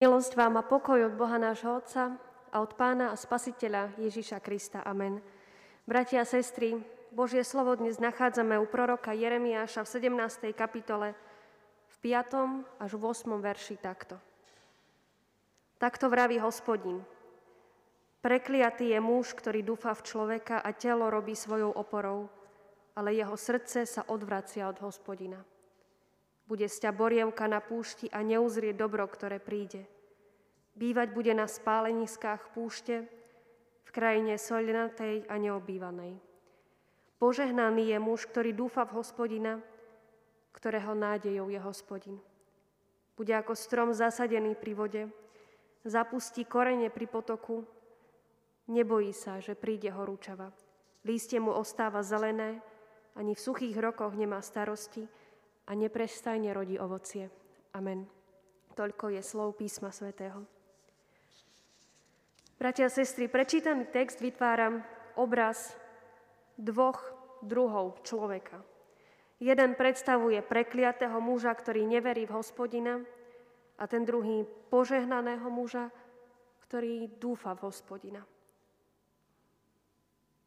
Milosť vám a pokoj od Boha nášho Otca a od Pána a Spasiteľa Ježiša Krista. Amen. Bratia a sestry, Božie slovo dnes nachádzame u proroka Jeremiáša v 17. kapitole v 5. až 8. verši takto. Takto vraví hospodin. Prekliatý je muž, ktorý dúfa v človeka a telo robí svojou oporou, ale jeho srdce sa odvracia od hospodina. Bude sťa borievka na púšti a neuzrie dobro, ktoré príde. Bývať bude na spáleniskách púšte, v krajine soľnatej a neobývanej. Požehnaný je muž, ktorý dúfa v hospodina, ktorého nádejou je hospodin. Bude ako strom zasadený pri vode, zapustí korene pri potoku, nebojí sa, že príde horúčava. Lístie mu ostáva zelené, ani v suchých rokoch nemá starosti, a neprestajne rodí ovocie. Amen. Toľko je slov písma svätého. Bratia a sestry, prečítaný text vytváram obraz dvoch druhov človeka. Jeden predstavuje prekliatého muža, ktorý neverí v hospodina a ten druhý požehnaného muža, ktorý dúfa v hospodina.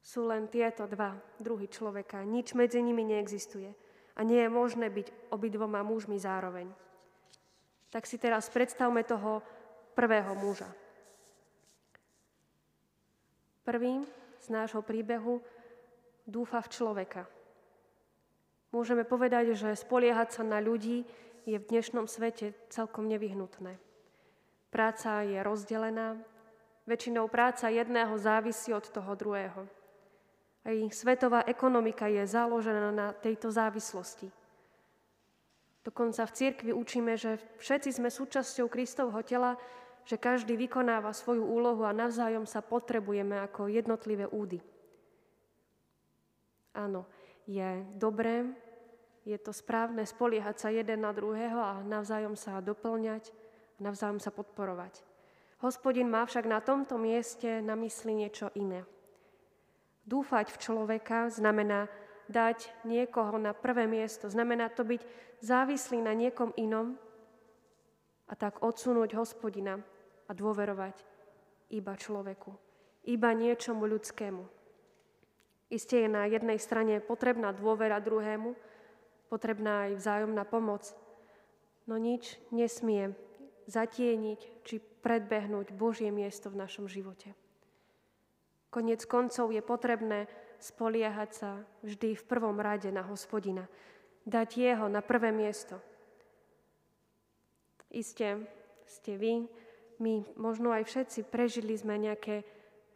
Sú len tieto dva druhy človeka. Nič medzi nimi neexistuje a nie je možné byť obidvoma mužmi zároveň. Tak si teraz predstavme toho prvého muža. Prvým z nášho príbehu dúfa v človeka. Môžeme povedať, že spoliehať sa na ľudí je v dnešnom svete celkom nevyhnutné. Práca je rozdelená, väčšinou práca jedného závisí od toho druhého. Aj svetová ekonomika je založená na tejto závislosti. Dokonca v cirkvi učíme, že všetci sme súčasťou Kristovho tela, že každý vykonáva svoju úlohu a navzájom sa potrebujeme ako jednotlivé údy. Áno, je dobré, je to správne spoliehať sa jeden na druhého a navzájom sa doplňať, navzájom sa podporovať. Hospodin má však na tomto mieste na mysli niečo iné. Dúfať v človeka znamená dať niekoho na prvé miesto, znamená to byť závislý na niekom inom a tak odsunúť hospodina a dôverovať iba človeku, iba niečomu ľudskému. Isté je na jednej strane potrebná dôvera druhému, potrebná aj vzájomná pomoc, no nič nesmie zatieniť či predbehnúť Božie miesto v našom živote. Konec koncov je potrebné spoliehať sa vždy v prvom rade na hospodina. Dať jeho na prvé miesto. Isté ste vy, my možno aj všetci prežili sme nejaké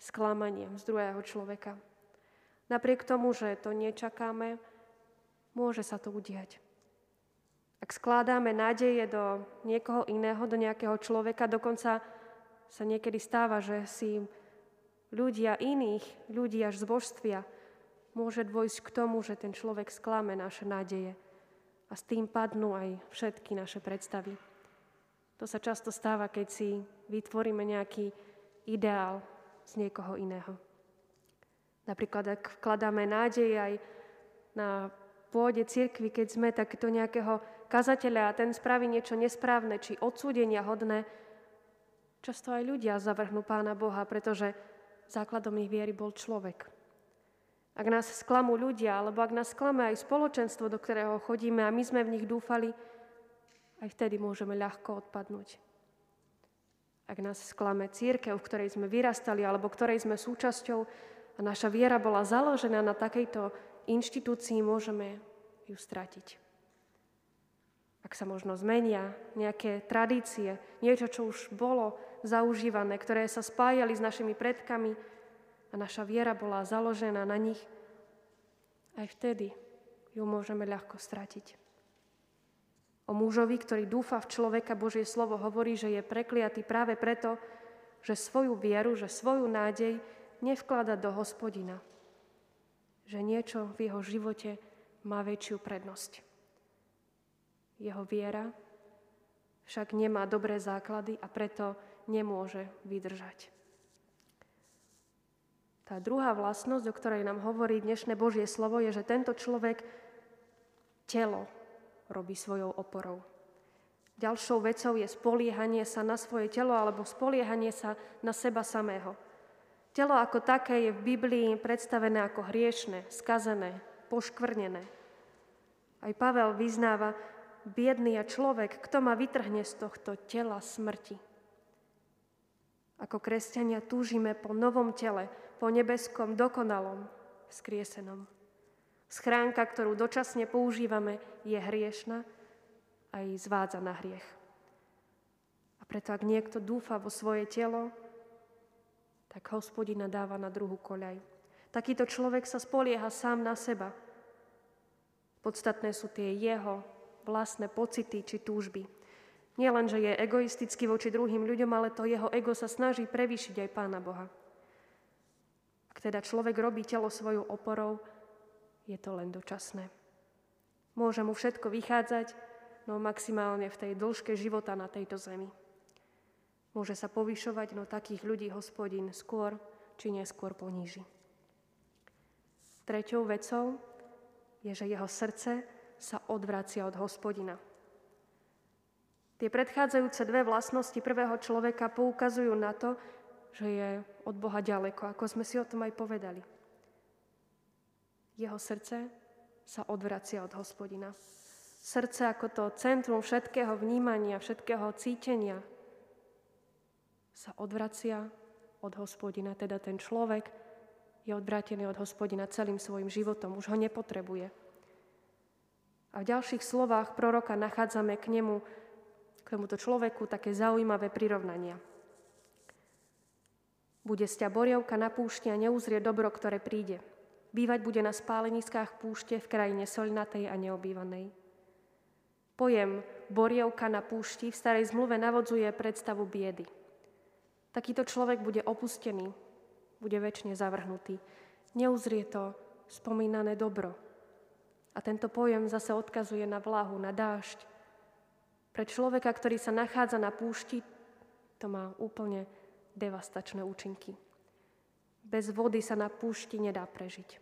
sklamanie z druhého človeka. Napriek tomu, že to nečakáme, môže sa to udiať. Ak skladáme nádeje do niekoho iného, do nejakého človeka, dokonca sa niekedy stáva, že si ľudia iných, ľudí až z božstvia, môže dôjsť k tomu, že ten človek sklame naše nádeje a s tým padnú aj všetky naše predstavy. To sa často stáva, keď si vytvoríme nejaký ideál z niekoho iného. Napríklad, ak vkladáme nádej aj na pôde cirkvi, keď sme takto nejakého kazateľa a ten spraví niečo nesprávne či odsúdenia hodné, často aj ľudia zavrhnú Pána Boha, pretože základom ich viery bol človek. Ak nás sklamú ľudia, alebo ak nás sklame aj spoločenstvo, do ktorého chodíme a my sme v nich dúfali, aj vtedy môžeme ľahko odpadnúť. Ak nás sklame církev, v ktorej sme vyrastali alebo ktorej sme súčasťou a naša viera bola založená na takejto inštitúcii, môžeme ju stratiť. Ak sa možno zmenia nejaké tradície, niečo, čo už bolo zaužívané, ktoré sa spájali s našimi predkami a naša viera bola založená na nich, aj vtedy ju môžeme ľahko stratiť. O mužovi, ktorý dúfa v človeka, Božie slovo hovorí, že je prekliatý práve preto, že svoju vieru, že svoju nádej nevklada do hospodina. Že niečo v jeho živote má väčšiu prednosť. Jeho viera však nemá dobré základy a preto nemôže vydržať. Tá druhá vlastnosť, o ktorej nám hovorí dnešné Božie slovo, je, že tento človek telo robí svojou oporou. Ďalšou vecou je spoliehanie sa na svoje telo alebo spoliehanie sa na seba samého. Telo ako také je v Biblii predstavené ako hriešne, skazené, poškvrnené. Aj Pavel vyznáva, biedný a človek, kto ma vytrhne z tohto tela smrti. Ako kresťania túžime po novom tele, po nebeskom, dokonalom, skriesenom. Schránka, ktorú dočasne používame, je hriešna a jej zvádza na hriech. A preto, ak niekto dúfa vo svoje telo, tak hospodina dáva na druhú koľaj. Takýto človek sa spolieha sám na seba. Podstatné sú tie jeho vlastné pocity či túžby. Nie len, že je egoistický voči druhým ľuďom, ale to jeho ego sa snaží prevýšiť aj Pána Boha. Ak teda človek robí telo svojou oporou, je to len dočasné. Môže mu všetko vychádzať, no maximálne v tej dĺžke života na tejto zemi. Môže sa povyšovať, no takých ľudí hospodin skôr či neskôr poníži. Treťou vecou je, že jeho srdce sa odvracia od hospodina. Tie predchádzajúce dve vlastnosti prvého človeka poukazujú na to, že je od Boha ďaleko, ako sme si o tom aj povedali. Jeho srdce sa odvracia od hospodina. Srdce ako to centrum všetkého vnímania, všetkého cítenia sa odvracia od hospodina. Teda ten človek je odvrátený od hospodina celým svojim životom, už ho nepotrebuje. A v ďalších slovách proroka nachádzame k nemu k tomuto človeku také zaujímavé prirovnania. Bude sťa borievka na púšti a neuzrie dobro, ktoré príde. Bývať bude na spáleniskách púšte v krajine solnatej a neobývanej. Pojem borievka na púšti v starej zmluve navodzuje predstavu biedy. Takýto človek bude opustený, bude väčšine zavrhnutý. Neuzrie to spomínané dobro. A tento pojem zase odkazuje na vlahu, na dážď, pre človeka, ktorý sa nachádza na púšti, to má úplne devastačné účinky. Bez vody sa na púšti nedá prežiť.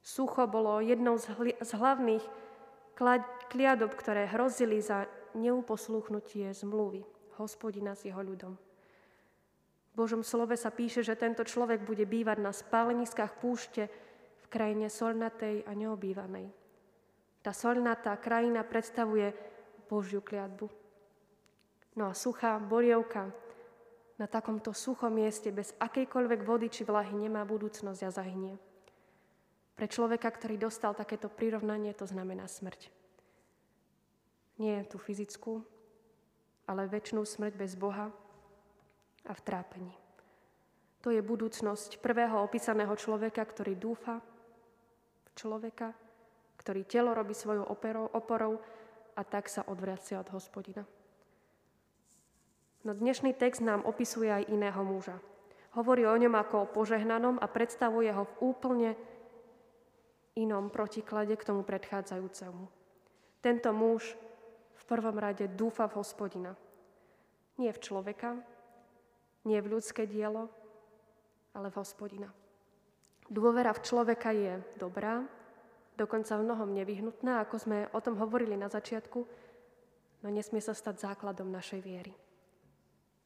Sucho bolo jednou z, hli- z hlavných kliadob, ktoré hrozili za neuposluchnutie zmluvy hospodina s jeho ľudom. V Božom slove sa píše, že tento človek bude bývať na spáleniskách púšte v krajine solnatej a neobývanej. Tá solnatá krajina predstavuje Božiu kliatbu. No a suchá borievka na takomto suchom mieste bez akejkoľvek vody či vlahy nemá budúcnosť a zahynie. Pre človeka, ktorý dostal takéto prirovnanie, to znamená smrť. Nie tú fyzickú, ale väčšnú smrť bez Boha a v trápení. To je budúcnosť prvého opísaného človeka, ktorý dúfa v človeka, ktorý telo robí svojou oporou, a tak sa odvracia od hospodina. No dnešný text nám opisuje aj iného muža. Hovorí o ňom ako o požehnanom a predstavuje ho v úplne inom protiklade k tomu predchádzajúcemu. Tento muž v prvom rade dúfa v hospodina. Nie v človeka, nie v ľudské dielo, ale v hospodina. Dôvera v človeka je dobrá, dokonca v mnohom nevyhnutná, ako sme o tom hovorili na začiatku, no nesmie sa stať základom našej viery.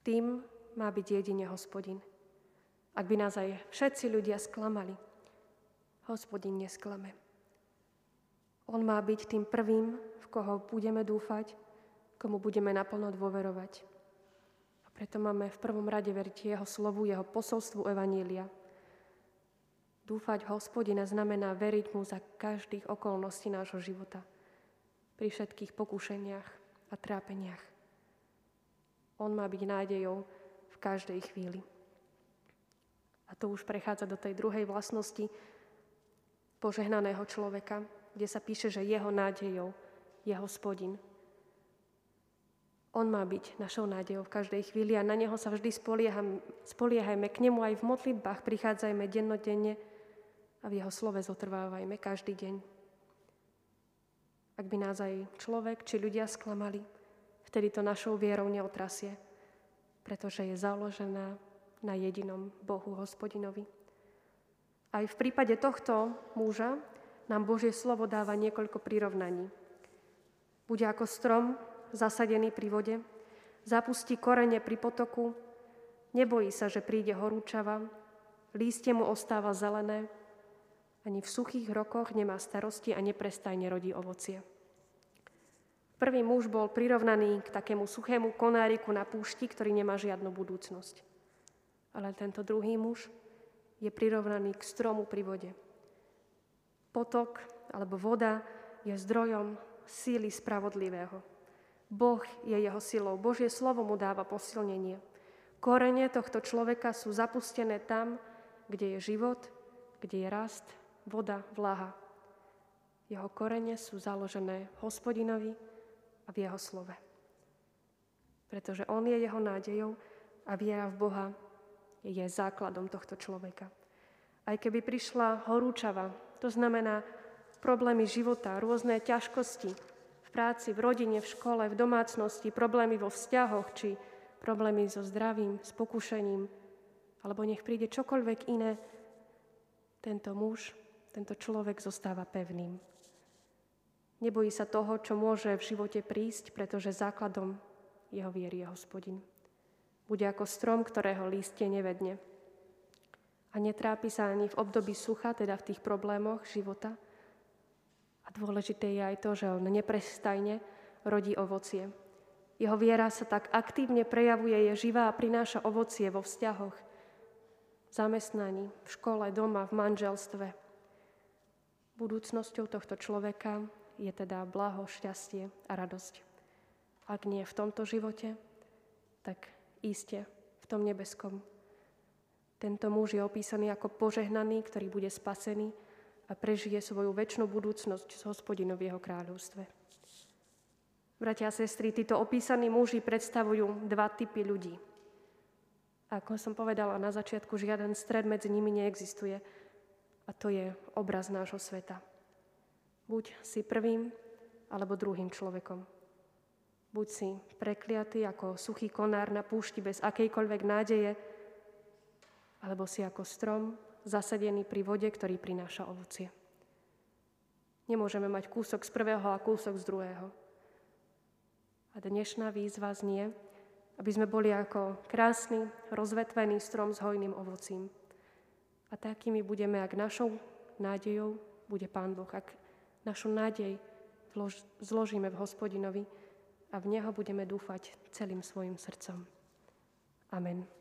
Tým má byť jedine hospodin. Ak by nás aj všetci ľudia sklamali, hospodin nesklame. On má byť tým prvým, v koho budeme dúfať, komu budeme naplno dôverovať. A preto máme v prvom rade veriť jeho slovu, jeho posolstvu Evanília – Dúfať hospodina znamená veriť mu za každých okolností nášho života, pri všetkých pokušeniach a trápeniach. On má byť nádejou v každej chvíli. A to už prechádza do tej druhej vlastnosti požehnaného človeka, kde sa píše, že jeho nádejou je hospodin. On má byť našou nádejou v každej chvíli a na neho sa vždy spoliehajme. K nemu aj v modlitbách prichádzajme dennodenne, a v jeho slove zotrvávajme každý deň. Ak by nás aj človek či ľudia sklamali, vtedy to našou vierou neotrasie, pretože je založená na jedinom Bohu hospodinovi. Aj v prípade tohto muža nám Božie slovo dáva niekoľko prirovnaní. Bude ako strom zasadený pri vode, zapustí korene pri potoku, nebojí sa, že príde horúčava, lístie mu ostáva zelené, ani v suchých rokoch nemá starosti a neprestajne rodí ovocie. Prvý muž bol prirovnaný k takému suchému konáriku na púšti, ktorý nemá žiadnu budúcnosť. Ale tento druhý muž je prirovnaný k stromu pri vode. Potok alebo voda je zdrojom síly spravodlivého. Boh je jeho silou. Božie slovo mu dáva posilnenie. Korene tohto človeka sú zapustené tam, kde je život, kde je rast, voda, vlaha. Jeho korene sú založené hospodinovi, a v jeho slove. Pretože on je jeho nádejou a viera v Boha je základom tohto človeka. Aj keby prišla horúčava, to znamená problémy života, rôzne ťažkosti v práci, v rodine, v škole, v domácnosti, problémy vo vzťahoch, či problémy so zdravím, s pokušením, alebo nech príde čokoľvek iné, tento muž, tento človek zostáva pevným. Nebojí sa toho, čo môže v živote prísť, pretože základom jeho viery je hospodin. Bude ako strom, ktorého lístie nevedne. A netrápi sa ani v období sucha, teda v tých problémoch života. A dôležité je aj to, že on neprestajne rodí ovocie. Jeho viera sa tak aktívne prejavuje, je živá a prináša ovocie vo vzťahoch, v zamestnaní, v škole, doma, v manželstve. Budúcnosťou tohto človeka je teda blaho, šťastie a radosť. Ak nie v tomto živote, tak iste v tom nebeskom. Tento muž je opísaný ako požehnaný, ktorý bude spasený a prežije svoju väčšinu budúcnosť s hospodinom v jeho kráľovstve. Bratia a sestry, títo opísaní muži predstavujú dva typy ľudí. Ako som povedala na začiatku, žiaden stred medzi nimi neexistuje. A to je obraz nášho sveta. Buď si prvým alebo druhým človekom. Buď si prekliatý ako suchý konár na púšti bez akejkoľvek nádeje, alebo si ako strom zasadený pri vode, ktorý prináša ovocie. Nemôžeme mať kúsok z prvého a kúsok z druhého. A dnešná výzva znie, aby sme boli ako krásny, rozvetvený strom s hojným ovocím. A takými budeme, ak našou nádejou bude Pán Boh, ak Našu nádej zložíme v hospodinovi a v Neho budeme dúfať celým svojim srdcom. Amen.